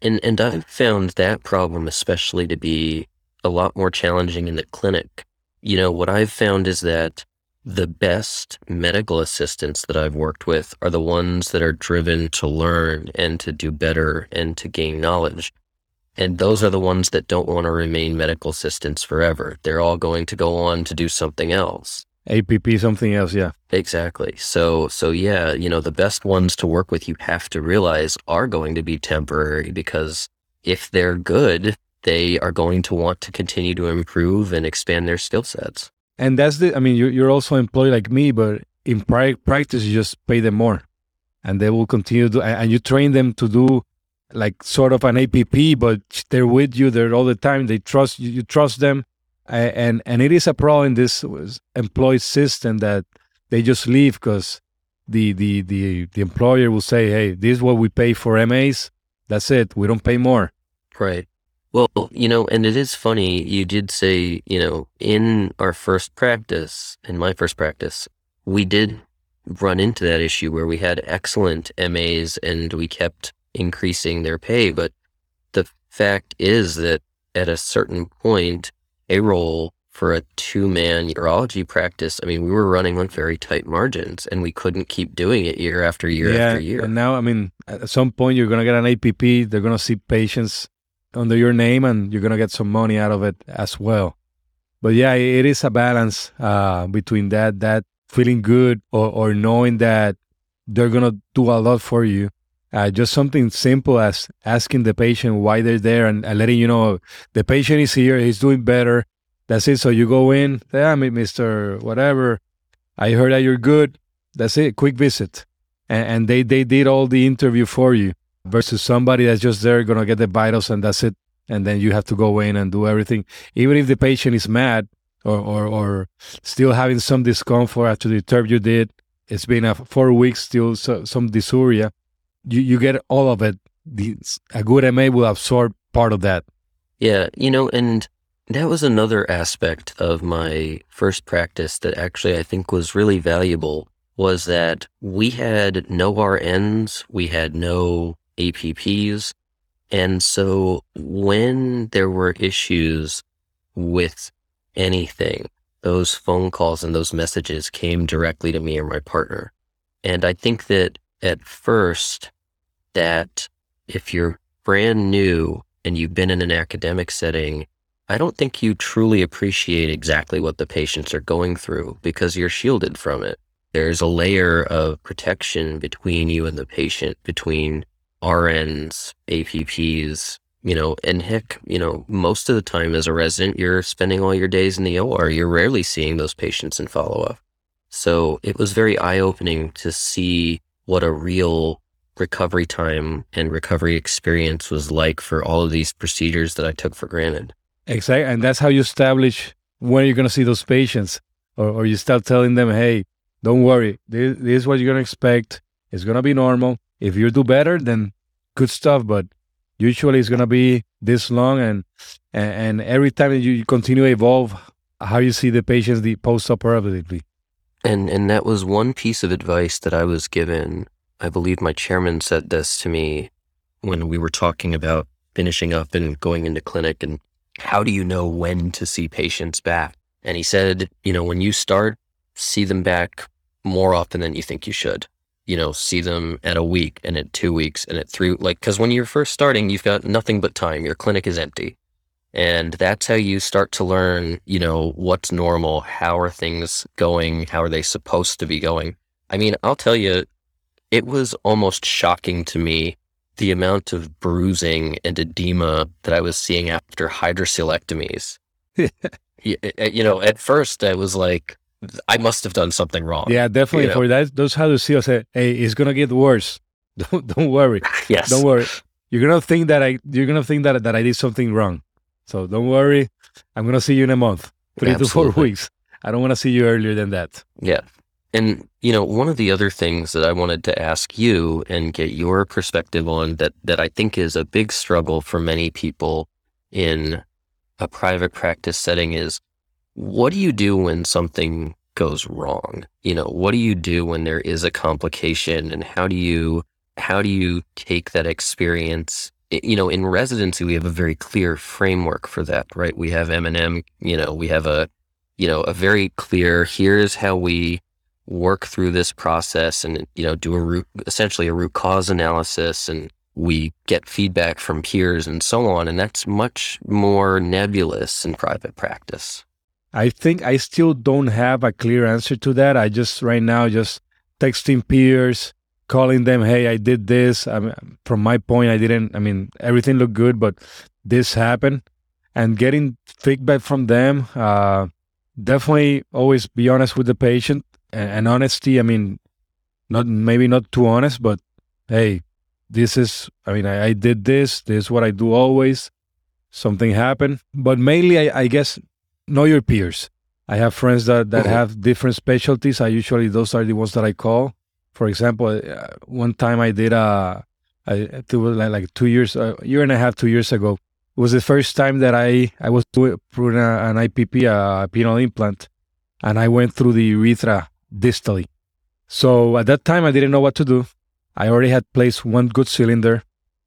And and I've found that problem especially to be a lot more challenging in the clinic. You know what I've found is that the best medical assistants that I've worked with are the ones that are driven to learn and to do better and to gain knowledge. And those are the ones that don't want to remain medical assistants forever. They're all going to go on to do something else. APP, something else, yeah. Exactly. So, so yeah, you know, the best ones to work with, you have to realize are going to be temporary because if they're good, they are going to want to continue to improve and expand their skill sets. And that's the, I mean, you're, you're also employed like me, but in practice, you just pay them more and they will continue to, and you train them to do like sort of an APP, but they're with you there all the time. They trust you, you trust them, and and it is a problem in this employee system that they just leave because the, the the the employer will say, "Hey, this is what we pay for MAs. That's it. We don't pay more." Right. Well, you know, and it is funny. You did say, you know, in our first practice, in my first practice, we did run into that issue where we had excellent MAs and we kept increasing their pay. But the fact is that at a certain point, a role for a two man urology practice, I mean, we were running on very tight margins and we couldn't keep doing it year after year yeah, after year. And now, I mean, at some point, you're going to get an APP, they're going to see patients under your name and you're going to get some money out of it as well. But yeah, it is a balance uh, between that, that feeling good or, or knowing that they're going to do a lot for you uh, just something simple as asking the patient why they're there and, letting you know the patient is here, he's doing better. That's it. So you go in, yeah, Mister Whatever. I heard that you're good. That's it. Quick visit, and, and they they did all the interview for you versus somebody that's just there gonna get the vitals and that's it. And then you have to go in and do everything, even if the patient is mad or or, or still having some discomfort after the interview did. It's been a four weeks, still so, some dysuria you, you get all of it. A good MA will absorb part of that. Yeah, you know, and that was another aspect of my first practice that actually I think was really valuable was that we had no RNs, we had no APPs. And so when there were issues with anything, those phone calls and those messages came directly to me or my partner. And I think that at first, that if you're brand new and you've been in an academic setting, I don't think you truly appreciate exactly what the patients are going through because you're shielded from it. There's a layer of protection between you and the patient, between RNs, APPs, you know, and heck, you know, most of the time as a resident, you're spending all your days in the OR. You're rarely seeing those patients in follow up. So it was very eye opening to see what a real recovery time and recovery experience was like for all of these procedures that I took for granted. Exactly. And that's how you establish when you're going to see those patients, or, or you start telling them, hey, don't worry, this, this is what you're going to expect. It's going to be normal. If you do better, then good stuff. But usually it's going to be this long. And, and, and every time you continue to evolve, how you see the patients the post-operatively. And, and that was one piece of advice that I was given I believe my chairman said this to me when we were talking about finishing up and going into clinic and how do you know when to see patients back? And he said, you know, when you start, see them back more often than you think you should. You know, see them at a week and at two weeks and at three, like, because when you're first starting, you've got nothing but time. Your clinic is empty. And that's how you start to learn, you know, what's normal. How are things going? How are they supposed to be going? I mean, I'll tell you, it was almost shocking to me the amount of bruising and edema that I was seeing after hydrocelectomies. Eh, eh, you know, at first I was like, I must have done something wrong. Yeah, definitely. You know? For that, those hydrocele said, eh, "Hey, it's gonna get worse. Don't don't worry. yes, don't worry. You're gonna think that I you're gonna think that that I did something wrong. So don't worry. I'm gonna see you in a month, three Absolutely. to four weeks. I don't want to see you earlier than that. Yeah, and you know, one of the other things that I wanted to ask you and get your perspective on that that I think is a big struggle for many people in a private practice setting is what do you do when something goes wrong? You know, what do you do when there is a complication and how do you how do you take that experience you know, in residency, we have a very clear framework for that, right? We have M&M, you know, we have a, you know, a very clear, here's how we work through this process and you know do a root essentially a root cause analysis and we get feedback from peers and so on and that's much more nebulous in private practice. I think i still don't have a clear answer to that. I just right now just texting peers calling them hey i did this. I mean, from my point i didn't i mean everything looked good but this happened. And getting feedback from them uh, definitely always be honest with the patient and, honesty. I mean, not maybe not too honest, but hey, this is. I mean, I, I did this. This is what I do always. Something happened, but mainly, I, I guess, know your peers. I have friends that that have different specialties. I usually those are the ones that I call. For example, uh, one time I did a, I, it was like, like two years, a year and a half, two years ago. It was the first time that I I was doing an IPP, a penile implant, and I went through the urethra distally. So at that time, I didn't know what to do. I already had placed one good cylinder.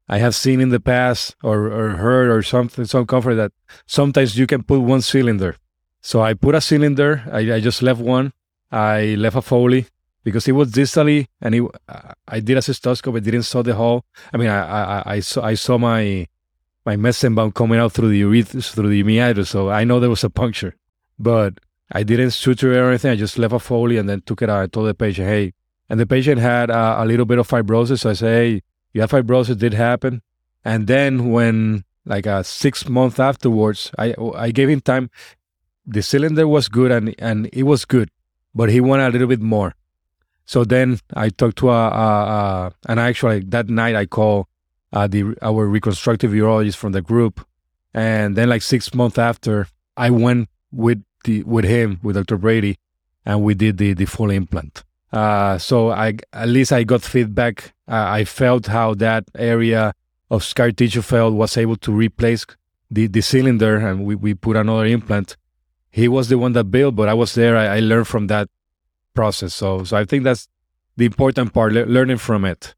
I have seen in the past or, or heard or something, some comfort that sometimes you can put one cylinder. So I put a cylinder. I, I just left one. I left a Foley because it was distally and it, I did a cystoscope. I didn't saw the hole. I mean, I, I, I saw, I saw my, my Metzenbaum coming out through the urethra, through the meatus. So I know there was a puncture, but I didn't suture or anything. I just left a Foley and then took it out. I told the patient, hey, and the patient had uh, a little bit of fibrosis. So I say, hey, you have fibrosis, did happen. And then when like uh, six months afterwards, I I gave him time. The cylinder was good and and it was good, but he wanted a little bit more. So then I talked to a, a, a and actually that night I called uh, the our reconstructive urologist from the group, and then like six months after, I went with the with him with Dr. Brady, and we did the the full implant. Uh, so I at least I got feedback. Uh, I felt how that area of scar tissue felt was able to replace the the cylinder, and we we put another implant. He was the one that built, but I was there. I, I learned from that process. So so I think that's the important part, le- learning from it.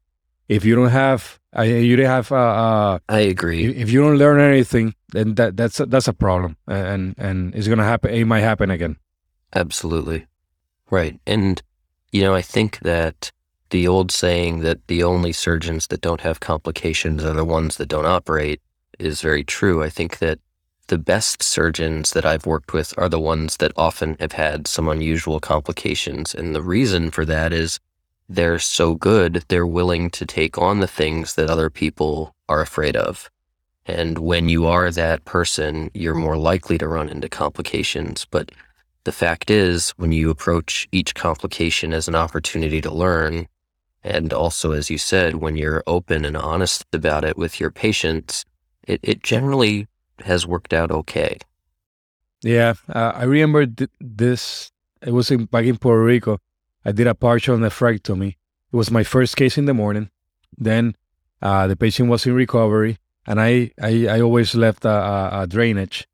If you don't have, you don't have. Uh, uh, I agree. If you don't learn anything, then that that's a, that's a problem, and and it's gonna happen. It might happen again. Absolutely. Right. And, you know, I think that the old saying that the only surgeons that don't have complications are the ones that don't operate is very true. I think that the best surgeons that I've worked with are the ones that often have had some unusual complications. And the reason for that is they're so good, they're willing to take on the things that other people are afraid of. And when you are that person, you're more likely to run into complications. But the fact is, when you approach each complication as an opportunity to learn, and also, as you said, when you're open and honest about it with your patients, it, it generally has worked out okay. Yeah, uh, I remember th- this. It was in, back in Puerto Rico. I did a partial nephrectomy. It was my first case in the morning. Then uh, the patient was in recovery, and I, I, I always left a, a, a drainage,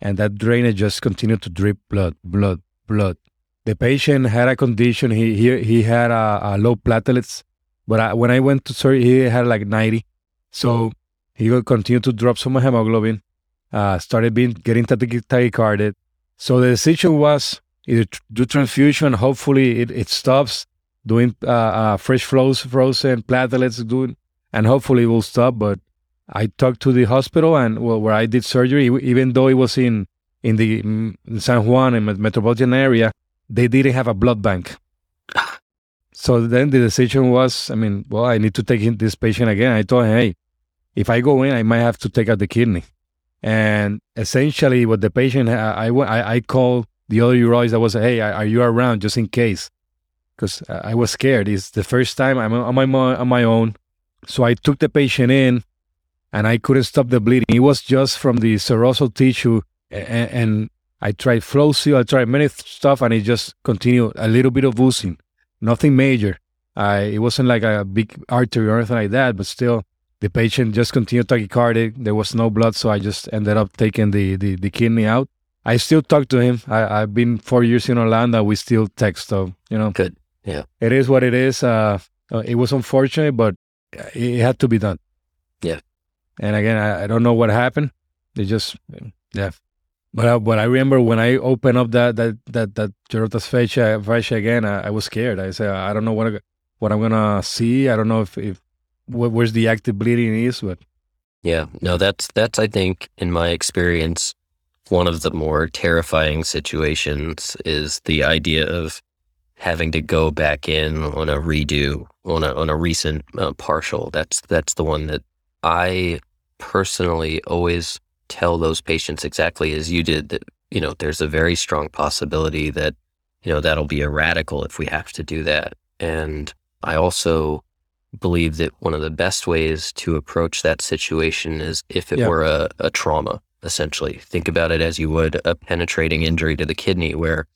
and that drainage just continued to drip blood, blood, blood. The patient had a condition. He he, he had a, a low platelets, but I, when I went to surgery, he had like 90. So he would continue to drop some hemoglobin uh, started being getting tachycardic. So the decision was do transfusion. Hopefully, it, it stops doing uh, uh, fresh flows, frozen platelets, doing, and hopefully it will stop. But I talked to the hospital and well, where I did surgery, even though it was in in the in San Juan in metropolitan area, they didn't have a blood bank. So then the decision was, I mean, well, I need to take in this patient again. I told him, hey, if I go in, I might have to take out the kidney. And essentially, what the patient, I, I, I called the other urologist that was, hey, are you around just in case? Because I was scared. It's the first time I'm on my, on my own. So I took the patient in and I couldn't stop the bleeding. It was just from the serosal tissue. And, and I tried FloSeal, I tried many stuff, and it just continued a little bit of oozing, nothing major. I, it wasn't like a big artery or anything like that, but still, the patient just continued tachycardic. There was no blood, so I just ended up taking the, the, the kidney out. I still talk to him. I, have been four years in Orlando. We still text, so you know. Good. Yeah. It is what it is. Uh, uh it was unfortunate, but it had to be done. Yeah. And again, I, I don't know what happened. They just, yeah. But I, but I remember when I opened up that that that that Gerota's fascia, fascia again, I, I was scared. I said, I don't know what what I'm gonna see. I don't know if if where's the active bleeding is, but yeah, no, that's that's I think in my experience one of the more terrifying situations is the idea of having to go back in on a redo on a on a recent uh, partial. That's that's the one that I personally always tell those patients exactly as you did that you know there's a very strong possibility that you know that'll be a radical if we have to do that and I also believe that one of the best ways to approach that situation is if it yeah. were a, a trauma, essentially. Think about it as you would a penetrating injury to the kidney, where,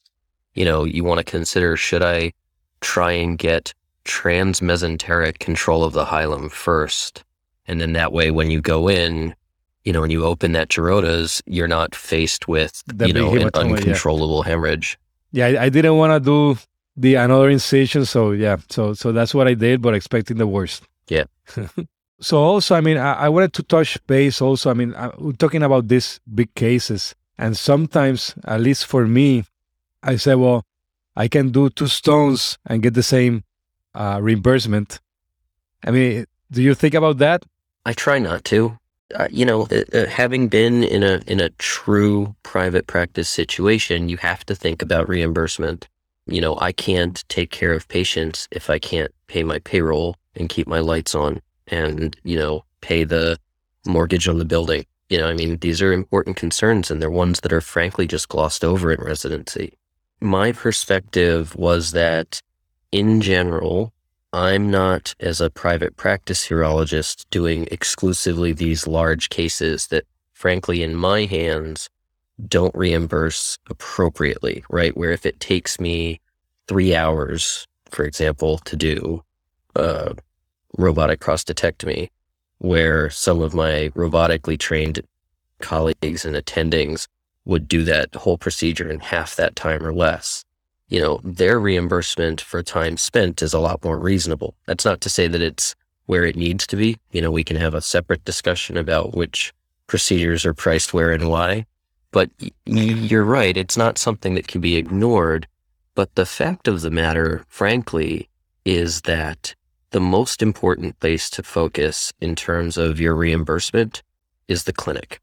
you know, you want to consider should I try and get transmesenteric control of the hilum first? And then that way, when you go in, you know, when you open that Gerota's, you're not faced with, the you know, an uncontrollable yeah. hemorrhage. Yeah, I didn't want to do the another incision. So yeah, so so that's what I did, but expecting the worst. Yeah. so also, I mean, I, I, wanted to touch base. Also, I mean, I, we're talking about these big cases, and sometimes, at least for me, I say, well, I can do two stones and get the same uh, reimbursement. I mean, do you think about that? I try not to. Uh, you know, uh, uh having been in a in a true private practice situation, you have to think about reimbursement you know, I can't take care of patients if I can't pay my payroll and keep my lights on and, you know, pay the mortgage on the building. You know, I mean, these are important concerns and they're ones that are frankly just glossed over in residency. My perspective was that in general, I'm not, as a private practice urologist, doing exclusively these large cases that, frankly, in my hands, don't reimburse appropriately, right? Where if it takes me three hours, for example, to do uh, robotic prostatectomy, where some of my robotically trained colleagues and attendings would do that whole procedure in half that time or less. You know, their reimbursement for time spent is a lot more reasonable. That's not to say that it's where it needs to be. You know, we can have a separate discussion about which procedures are priced where and why. but you're right. It's not something that can be ignored. But the fact of the matter, frankly, is that the most important place to focus in terms of your reimbursement is the clinic.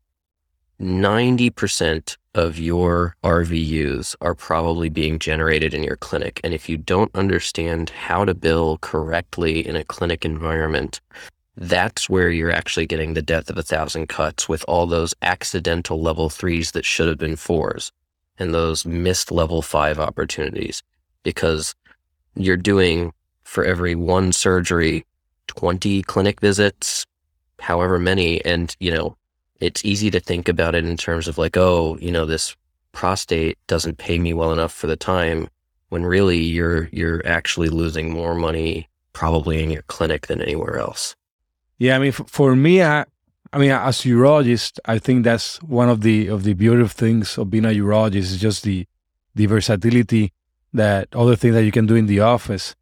90% of your RVUs are probably being generated in your clinic. And if you don't understand how to bill correctly in a clinic environment, that's where you're actually getting the death of a thousand cuts with all those accidental level threes that should have been fours and those missed level five opportunities because you're doing for every one surgery, 20 clinic visits, however many. And, you know, it's easy to think about it in terms of like, oh, you know, this prostate doesn't pay me well enough for the time when really you're you're actually losing more money probably in your clinic than anywhere else. Yeah, I mean, for me, I, I mean, as a urologist, I think that's one of the of the beautiful things of being a urologist is just the the versatility that other things that you can do in the office.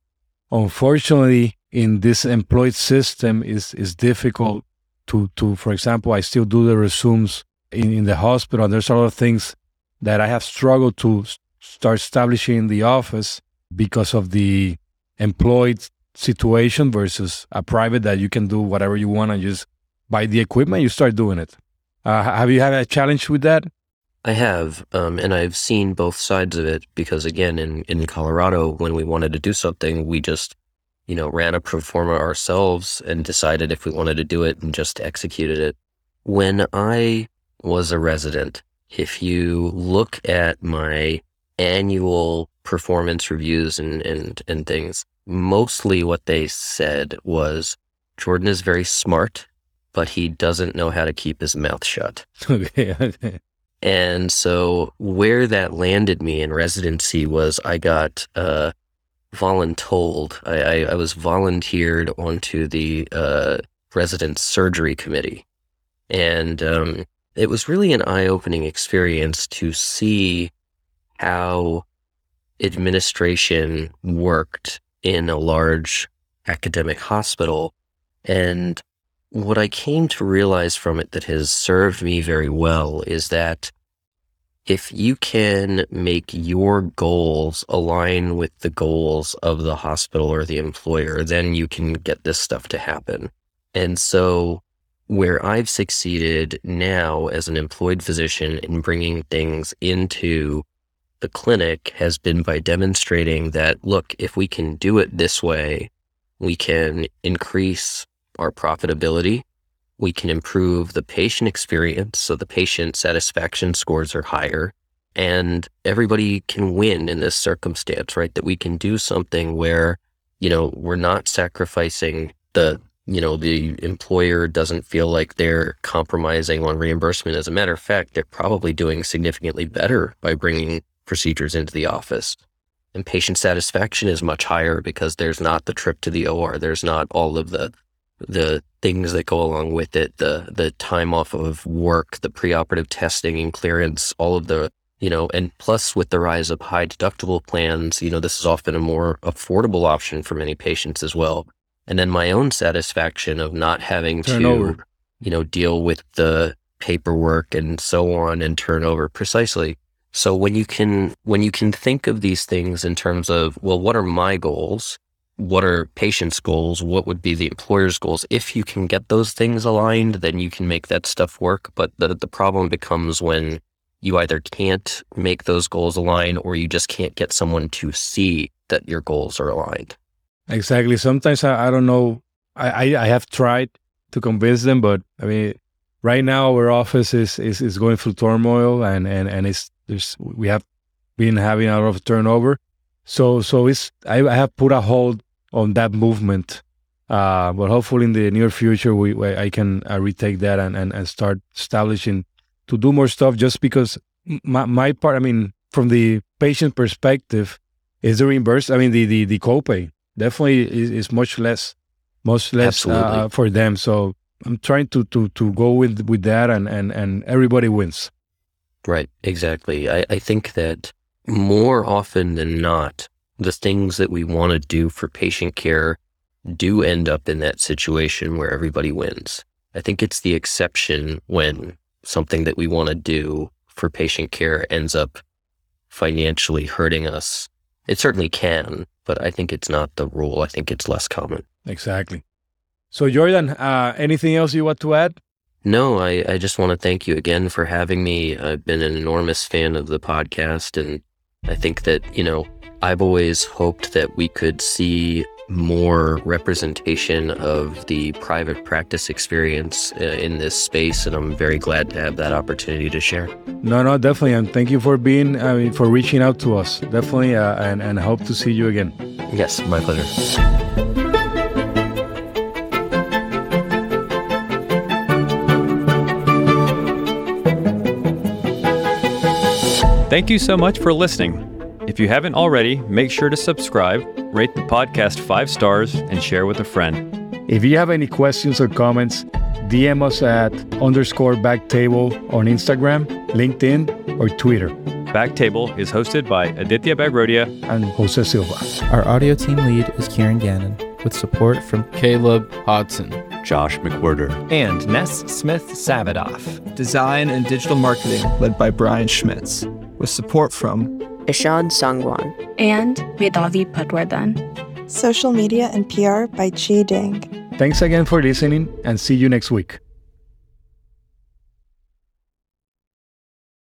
Unfortunately, in this employed system, is is difficult to to. For example, I still do the Rezums in, in the hospital. There's a lot of things that I have struggled to start establishing in the office because of the employed situation versus a private that you can do whatever you want and just buy the equipment, you start doing it. Uh, have you had a challenge with that? I have, um, and I've seen both sides of it because, again, in, in Colorado, when we wanted to do something, we just, you know, ran a pro forma ourselves and decided if we wanted to do it and just executed it. When I was a resident, if you look at my annual performance reviews and, and, and things, mostly what they said was Jordan is very smart, but he doesn't know how to keep his mouth shut. okay. And so where that landed me in residency was I got uh, voluntold. I, I, I was volunteered onto the uh, resident surgery committee. And um, it was really an eye opening experience to see how administration worked in a large academic hospital. And what I came to realize from it that has served me very well is that if you can make your goals align with the goals of the hospital or the employer, then you can get this stuff to happen. And so, where I've succeeded now as an employed physician in bringing things into the clinic has been by demonstrating that, look, if we can do it this way, we can increase our profitability. We can improve the patient experience. So the patient satisfaction scores are higher and everybody can win in this circumstance, right? That we can do something where, you know, we're not sacrificing the, you know, the employer doesn't feel like they're compromising on reimbursement. As a matter of fact, they're probably doing significantly better by bringing procedures into the office. And patient satisfaction is much higher because there's not the trip to the OR. There's not all of the the things that go along with it, the the time off of work, the preoperative testing and clearance, all of the you know, and plus with the rise of high deductible plans, you know, this is often a more affordable option for many patients as well. And then my own satisfaction of not having turnover. to, you know, deal with the paperwork and so on and turnover precisely. So when you can when you can think of these things in terms of well what are my goals? What are patients' goals? What would be the employer's goals? If you can get those things aligned, then you can make that stuff work. But the the problem becomes when you either can't make those goals align or you just can't get someone to see that your goals are aligned. Exactly. Sometimes I, I don't know. I, I, I have tried to convince them, but I mean, right now our office is, is, is going through turmoil and, and, and it's there's we have been having a lot of turnover. So so it's I, I have put a hold on that movement. Uh, but hopefully in the near future we, we I can uh, retake that and, and, and start establishing to do more stuff just because my, my part I mean from the patient perspective is the reimburse I mean the the, the copay definitely is, is much less much less uh, for them so I'm trying to to to go with with that and and and everybody wins Right, exactly. I, I think that more often than not, the things that we want to do for patient care do end up in that situation where everybody wins. I think it's the exception when something that we want to do for patient care ends up financially hurting us. It certainly can, but I think it's not the rule. I think it's less common. Exactly. So, Jordan, uh, anything else you want to add? No, I, I just want to thank you again for having me. I've been an enormous fan of the podcast, and I think that, you know, I've always hoped that we could see more representation of the private practice experience uh, in this space, and I'm very glad to have that opportunity to share. No, no, definitely, and thank you for being, I mean, for reaching out to us, definitely, uh, and and hope to see you again. Yes, my pleasure. Thank you so much for listening. If you haven't already, make sure to subscribe, rate the podcast five stars, and share with a friend. If you have any questions or comments, DM us at underscore backtable on Instagram, LinkedIn, or Twitter. BackTable is hosted by Aditya Bagrodia and Jose Silva. Our audio team lead is Kieran Gannon, with support from Caleb Hodson, Josh McWhirter, and Ness Smith Savadoff. Design and digital marketing led by Brian Schmitz, with support from Ishad Sangwan and Vedavi Patwardhan. Social media and PR by Chi Ding. Thanks again for listening and see you next week.